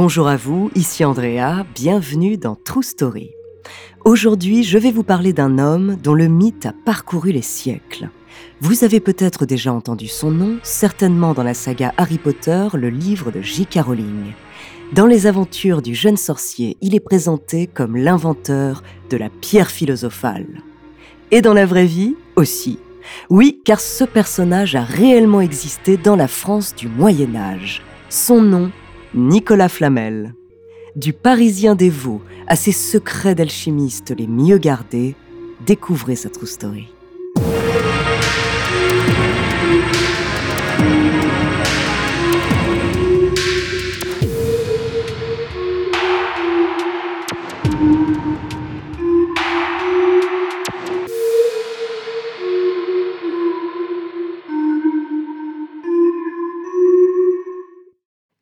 Bonjour à vous, ici Andrea, bienvenue dans True Story. Aujourd'hui, je vais vous parler d'un homme dont le mythe a parcouru les siècles. Vous avez peut-être déjà entendu son nom, certainement dans la saga Harry Potter, le livre de J.K. Rowling. Dans les aventures du jeune sorcier, il est présenté comme l'inventeur de la pierre philosophale. Et dans la vraie vie aussi. Oui, car ce personnage a réellement existé dans la France du Moyen Âge. Son nom, Nicolas Flamel. Du Parisien Vaux à ses secrets d'alchimiste les mieux gardés, découvrez sa true story.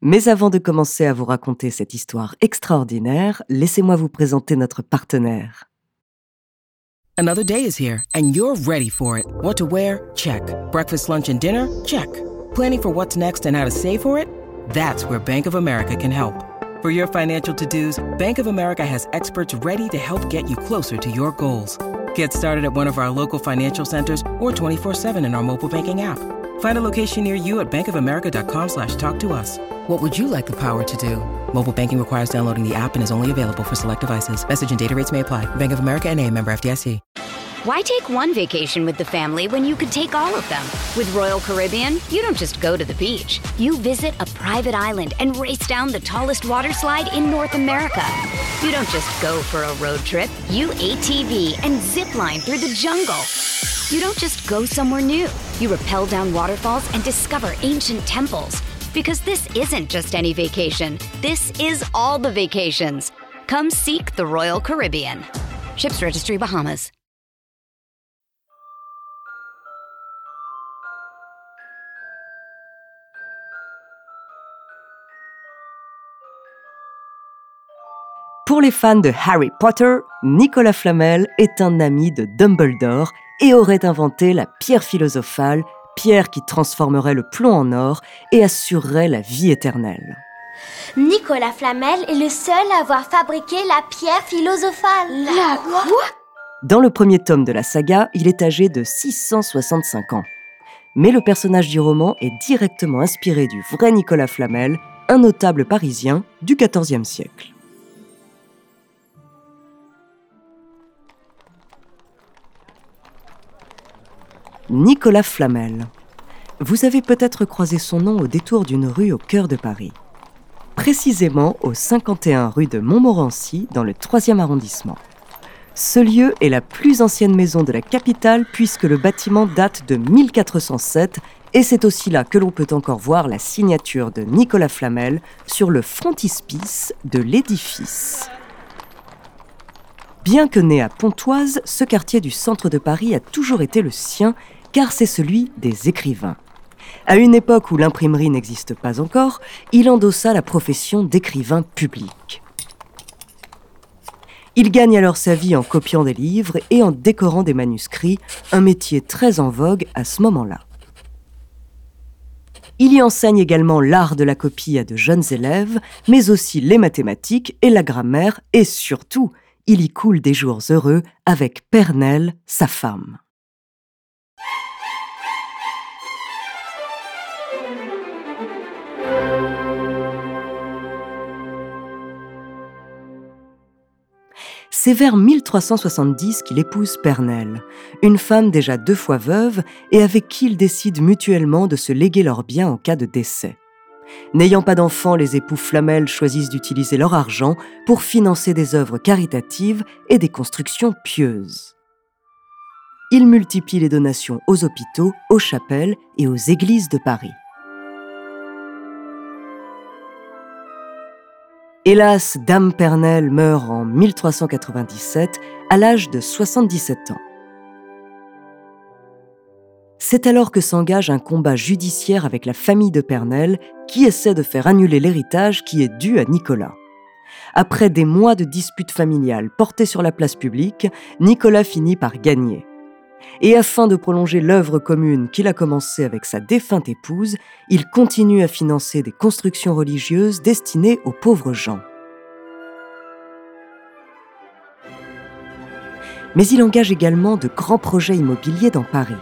Mais avant de commencer à vous raconter cette histoire extraordinaire, laissez-moi vous présenter notre partenaire. Another day is here and you're ready for it. What to wear? Check. Breakfast, lunch and dinner? Check. Planning for what's next and how to save for it? That's where Bank of America can help. For your financial to-dos, Bank of America has experts ready to help get you closer to your goals. Get started at one of our local financial centers or 24-7 in our mobile banking app. Find a location near you at bankofamerica.com slash talk to us. What would you like the power to do? Mobile banking requires downloading the app and is only available for select devices. Message and data rates may apply. Bank of America and a member FDIC. Why take one vacation with the family when you could take all of them? With Royal Caribbean, you don't just go to the beach. You visit a private island and race down the tallest water slide in North America. You don't just go for a road trip. You ATV and zip line through the jungle. You don't just go somewhere new. You rappel down waterfalls and discover ancient temples. Because this isn't just any vacation, this is all the vacations. Come seek the Royal Caribbean. Ships Registry Bahamas. Pour les fans de Harry Potter, Nicolas Flamel est un ami de Dumbledore et aurait inventé la pierre philosophale, pierre qui transformerait le plomb en or et assurerait la vie éternelle. Nicolas Flamel est le seul à avoir fabriqué la pierre philosophale. La quoi? Dans le premier tome de la saga, il est âgé de 665 ans. Mais le personnage du roman est directement inspiré du vrai Nicolas Flamel, un notable parisien du XIVe siècle. Nicolas Flamel. Vous avez peut-être croisé son nom au détour d'une rue au cœur de Paris. Précisément au 51 rue de Montmorency, dans le 3e arrondissement. Ce lieu est la plus ancienne maison de la capitale puisque le bâtiment date de 1407 et c'est aussi là que l'on peut encore voir la signature de Nicolas Flamel sur le frontispice de l'édifice. Bien que né à Pontoise, ce quartier du centre de Paris a toujours été le sien car c'est celui des écrivains. À une époque où l'imprimerie n'existe pas encore, il endossa la profession d'écrivain public. Il gagne alors sa vie en copiant des livres et en décorant des manuscrits, un métier très en vogue à ce moment-là. Il y enseigne également l'art de la copie à de jeunes élèves, mais aussi les mathématiques et la grammaire, et surtout, il y coule des jours heureux avec Pernelle, sa femme. C'est vers 1370 qu'il épouse Pernelle, une femme déjà deux fois veuve et avec qui ils décident mutuellement de se léguer leurs biens en cas de décès. N'ayant pas d'enfants, les époux Flamel choisissent d'utiliser leur argent pour financer des œuvres caritatives et des constructions pieuses. Ils multiplient les donations aux hôpitaux, aux chapelles et aux églises de Paris. Hélas, Dame Pernelle meurt en 1397 à l'âge de 77 ans. C'est alors que s'engage un combat judiciaire avec la famille de Pernelle qui essaie de faire annuler l'héritage qui est dû à Nicolas. Après des mois de disputes familiales portées sur la place publique, Nicolas finit par gagner. Et afin de prolonger l'œuvre commune qu'il a commencée avec sa défunte épouse, il continue à financer des constructions religieuses destinées aux pauvres gens. Mais il engage également de grands projets immobiliers dans Paris.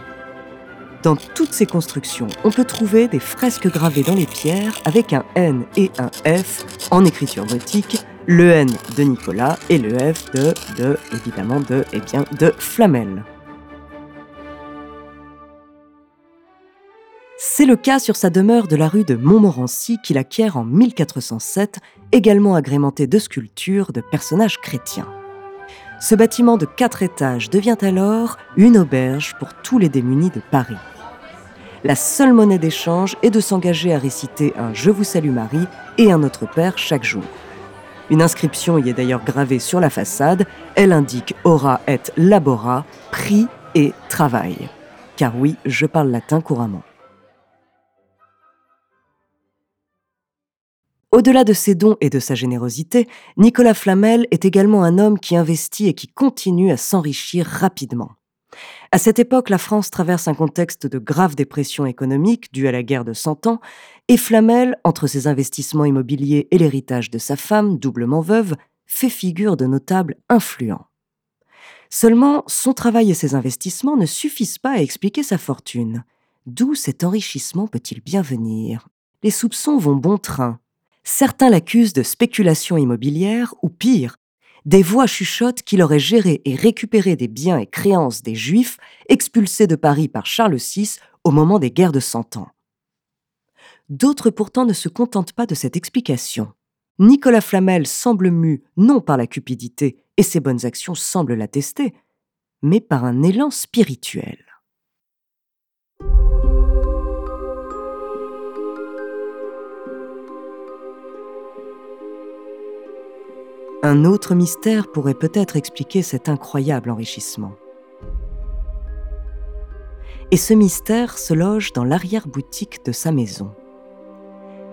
Dans toutes ces constructions, on peut trouver des fresques gravées dans les pierres avec un N et un F en écriture gothique, le N de Nicolas et le F de, de évidemment de, eh bien, de Flamel. C'est le cas sur sa demeure de la rue de Montmorency qu'il acquiert en 1407, également agrémenté de sculptures de personnages chrétiens. Ce bâtiment de quatre étages devient alors une auberge pour tous les démunis de Paris la seule monnaie d'échange est de s'engager à réciter un Je vous salue Marie et un Notre Père chaque jour. Une inscription y est d'ailleurs gravée sur la façade. Elle indique ora et labora, prie et travail. Car oui, je parle latin couramment. Au-delà de ses dons et de sa générosité, Nicolas Flamel est également un homme qui investit et qui continue à s'enrichir rapidement. À cette époque, la France traverse un contexte de grave dépression économique due à la guerre de Cent Ans, et Flamel, entre ses investissements immobiliers et l'héritage de sa femme, doublement veuve, fait figure de notable influent. Seulement, son travail et ses investissements ne suffisent pas à expliquer sa fortune. D'où cet enrichissement peut-il bien venir? Les soupçons vont bon train. Certains l'accusent de spéculation immobilière ou pire, des voix chuchotent qu'il aurait géré et récupéré des biens et créances des Juifs expulsés de Paris par Charles VI au moment des guerres de Cent Ans. D'autres pourtant ne se contentent pas de cette explication. Nicolas Flamel semble mu non par la cupidité, et ses bonnes actions semblent l'attester, mais par un élan spirituel. Un autre mystère pourrait peut-être expliquer cet incroyable enrichissement. Et ce mystère se loge dans l'arrière-boutique de sa maison.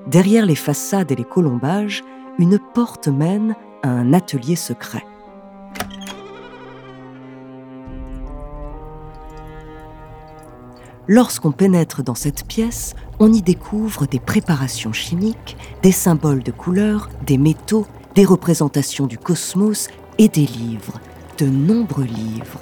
Derrière les façades et les colombages, une porte mène à un atelier secret. Lorsqu'on pénètre dans cette pièce, on y découvre des préparations chimiques, des symboles de couleurs, des métaux des représentations du cosmos et des livres, de nombreux livres.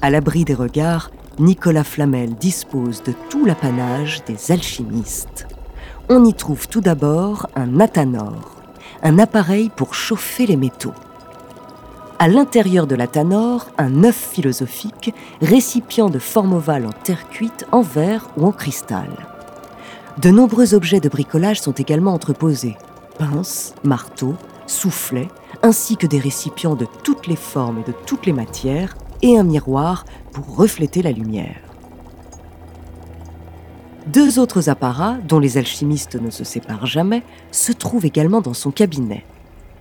À l'abri des regards, Nicolas Flamel dispose de tout l'apanage des alchimistes. On y trouve tout d'abord un athanor, un appareil pour chauffer les métaux. À l'intérieur de l'athanor, un œuf philosophique, récipient de forme ovale en terre cuite, en verre ou en cristal. De nombreux objets de bricolage sont également entreposés. Pinces, marteaux, soufflets, ainsi que des récipients de toutes les formes et de toutes les matières, et un miroir pour refléter la lumière. Deux autres apparats, dont les alchimistes ne se séparent jamais, se trouvent également dans son cabinet.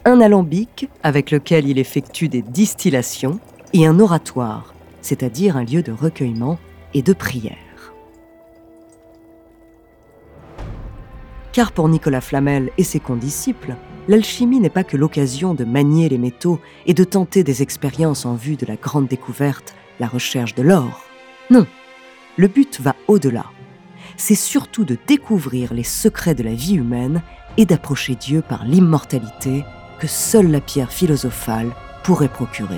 Un alambic, avec lequel il effectue des distillations, et un oratoire, c'est-à-dire un lieu de recueillement et de prière. Car pour Nicolas Flamel et ses condisciples, l'alchimie n'est pas que l'occasion de manier les métaux et de tenter des expériences en vue de la grande découverte, la recherche de l'or. Non, le but va au-delà. C'est surtout de découvrir les secrets de la vie humaine et d'approcher Dieu par l'immortalité que seule la pierre philosophale pourrait procurer.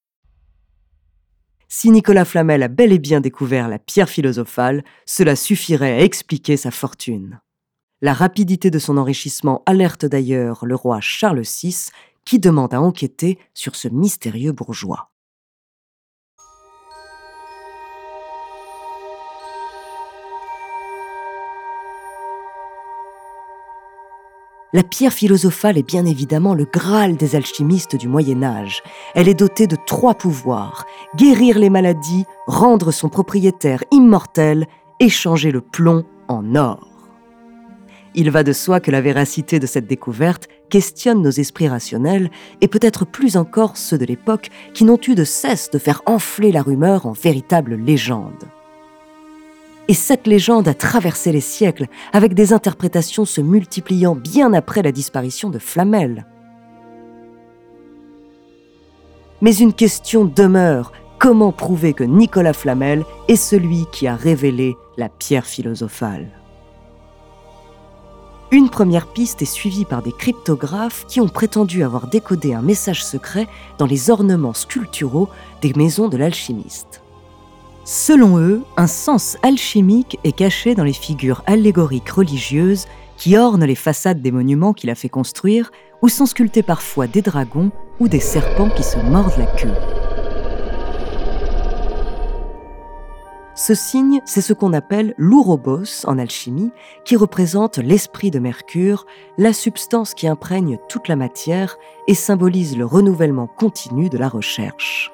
Si Nicolas Flamel a bel et bien découvert la pierre philosophale, cela suffirait à expliquer sa fortune. La rapidité de son enrichissement alerte d'ailleurs le roi Charles VI, qui demande à enquêter sur ce mystérieux bourgeois. La pierre philosophale est bien évidemment le Graal des alchimistes du Moyen Âge. Elle est dotée de trois pouvoirs guérir les maladies, rendre son propriétaire immortel, échanger le plomb en or. Il va de soi que la véracité de cette découverte questionne nos esprits rationnels et peut-être plus encore ceux de l'époque qui n'ont eu de cesse de faire enfler la rumeur en véritable légende. Et cette légende a traversé les siècles, avec des interprétations se multipliant bien après la disparition de Flamel. Mais une question demeure. Comment prouver que Nicolas Flamel est celui qui a révélé la pierre philosophale? Une première piste est suivie par des cryptographes qui ont prétendu avoir décodé un message secret dans les ornements sculpturaux des maisons de l'alchimiste. Selon eux, un sens alchimique est caché dans les figures allégoriques religieuses qui ornent les façades des monuments qu'il a fait construire, où sont sculptés parfois des dragons ou des serpents qui se mordent la queue. Ce signe, c'est ce qu'on appelle l'ourobos en alchimie, qui représente l'esprit de Mercure, la substance qui imprègne toute la matière et symbolise le renouvellement continu de la recherche.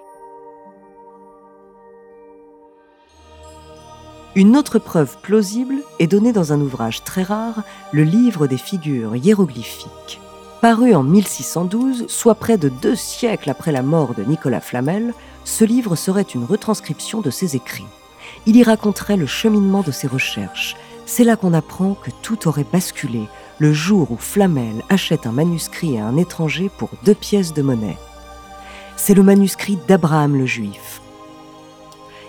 Une autre preuve plausible est donnée dans un ouvrage très rare, le livre des figures hiéroglyphiques. Paru en 1612, soit près de deux siècles après la mort de Nicolas Flamel, ce livre serait une retranscription de ses écrits. Il y raconterait le cheminement de ses recherches. C'est là qu'on apprend que tout aurait basculé le jour où Flamel achète un manuscrit à un étranger pour deux pièces de monnaie. C'est le manuscrit d'Abraham le Juif,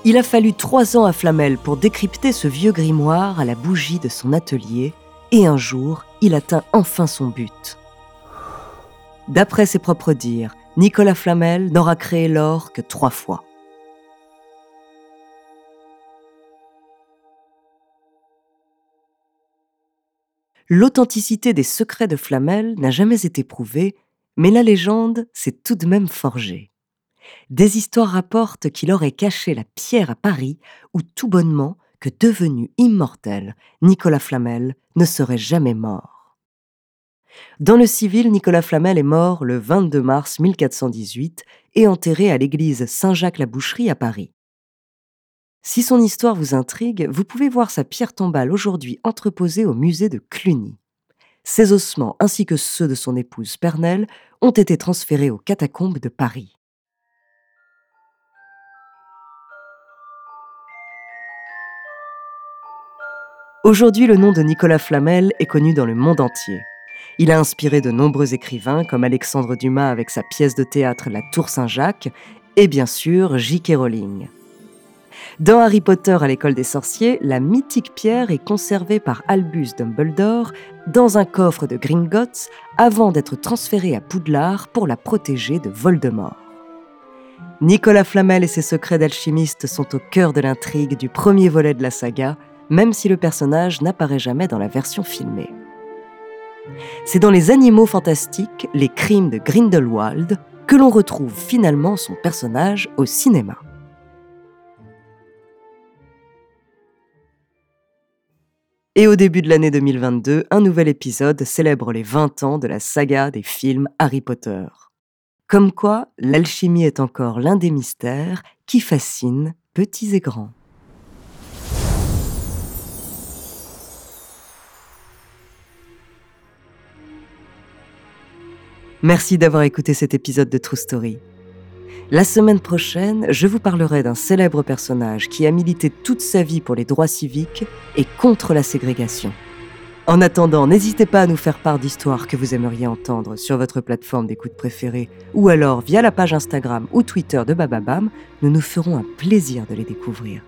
il a fallu trois ans à Flamel pour décrypter ce vieux grimoire à la bougie de son atelier, et un jour, il atteint enfin son but. D'après ses propres dires, Nicolas Flamel n'aura créé l'or que trois fois. L'authenticité des secrets de Flamel n'a jamais été prouvée, mais la légende s'est tout de même forgée. Des histoires rapportent qu'il aurait caché la pierre à Paris, où tout bonnement, que devenu immortel, Nicolas Flamel ne serait jamais mort. Dans le civil, Nicolas Flamel est mort le 22 mars 1418 et enterré à l'église Saint-Jacques-la-Boucherie à Paris. Si son histoire vous intrigue, vous pouvez voir sa pierre tombale aujourd'hui entreposée au musée de Cluny. Ses ossements ainsi que ceux de son épouse Pernelle ont été transférés aux catacombes de Paris. Aujourd'hui, le nom de Nicolas Flamel est connu dans le monde entier. Il a inspiré de nombreux écrivains comme Alexandre Dumas avec sa pièce de théâtre La Tour Saint-Jacques et bien sûr J.K. Rowling. Dans Harry Potter à l'école des sorciers, la mythique pierre est conservée par Albus Dumbledore dans un coffre de Gringotts avant d'être transférée à Poudlard pour la protéger de Voldemort. Nicolas Flamel et ses secrets d'alchimiste sont au cœur de l'intrigue du premier volet de la saga, même si le personnage n'apparaît jamais dans la version filmée. C'est dans Les Animaux Fantastiques, les crimes de Grindelwald, que l'on retrouve finalement son personnage au cinéma. Et au début de l'année 2022, un nouvel épisode célèbre les 20 ans de la saga des films Harry Potter. Comme quoi, l'alchimie est encore l'un des mystères qui fascinent petits et grands. Merci d'avoir écouté cet épisode de True Story. La semaine prochaine, je vous parlerai d'un célèbre personnage qui a milité toute sa vie pour les droits civiques et contre la ségrégation. En attendant, n'hésitez pas à nous faire part d'histoires que vous aimeriez entendre sur votre plateforme d'écoute préférée ou alors via la page Instagram ou Twitter de Bababam, nous nous ferons un plaisir de les découvrir.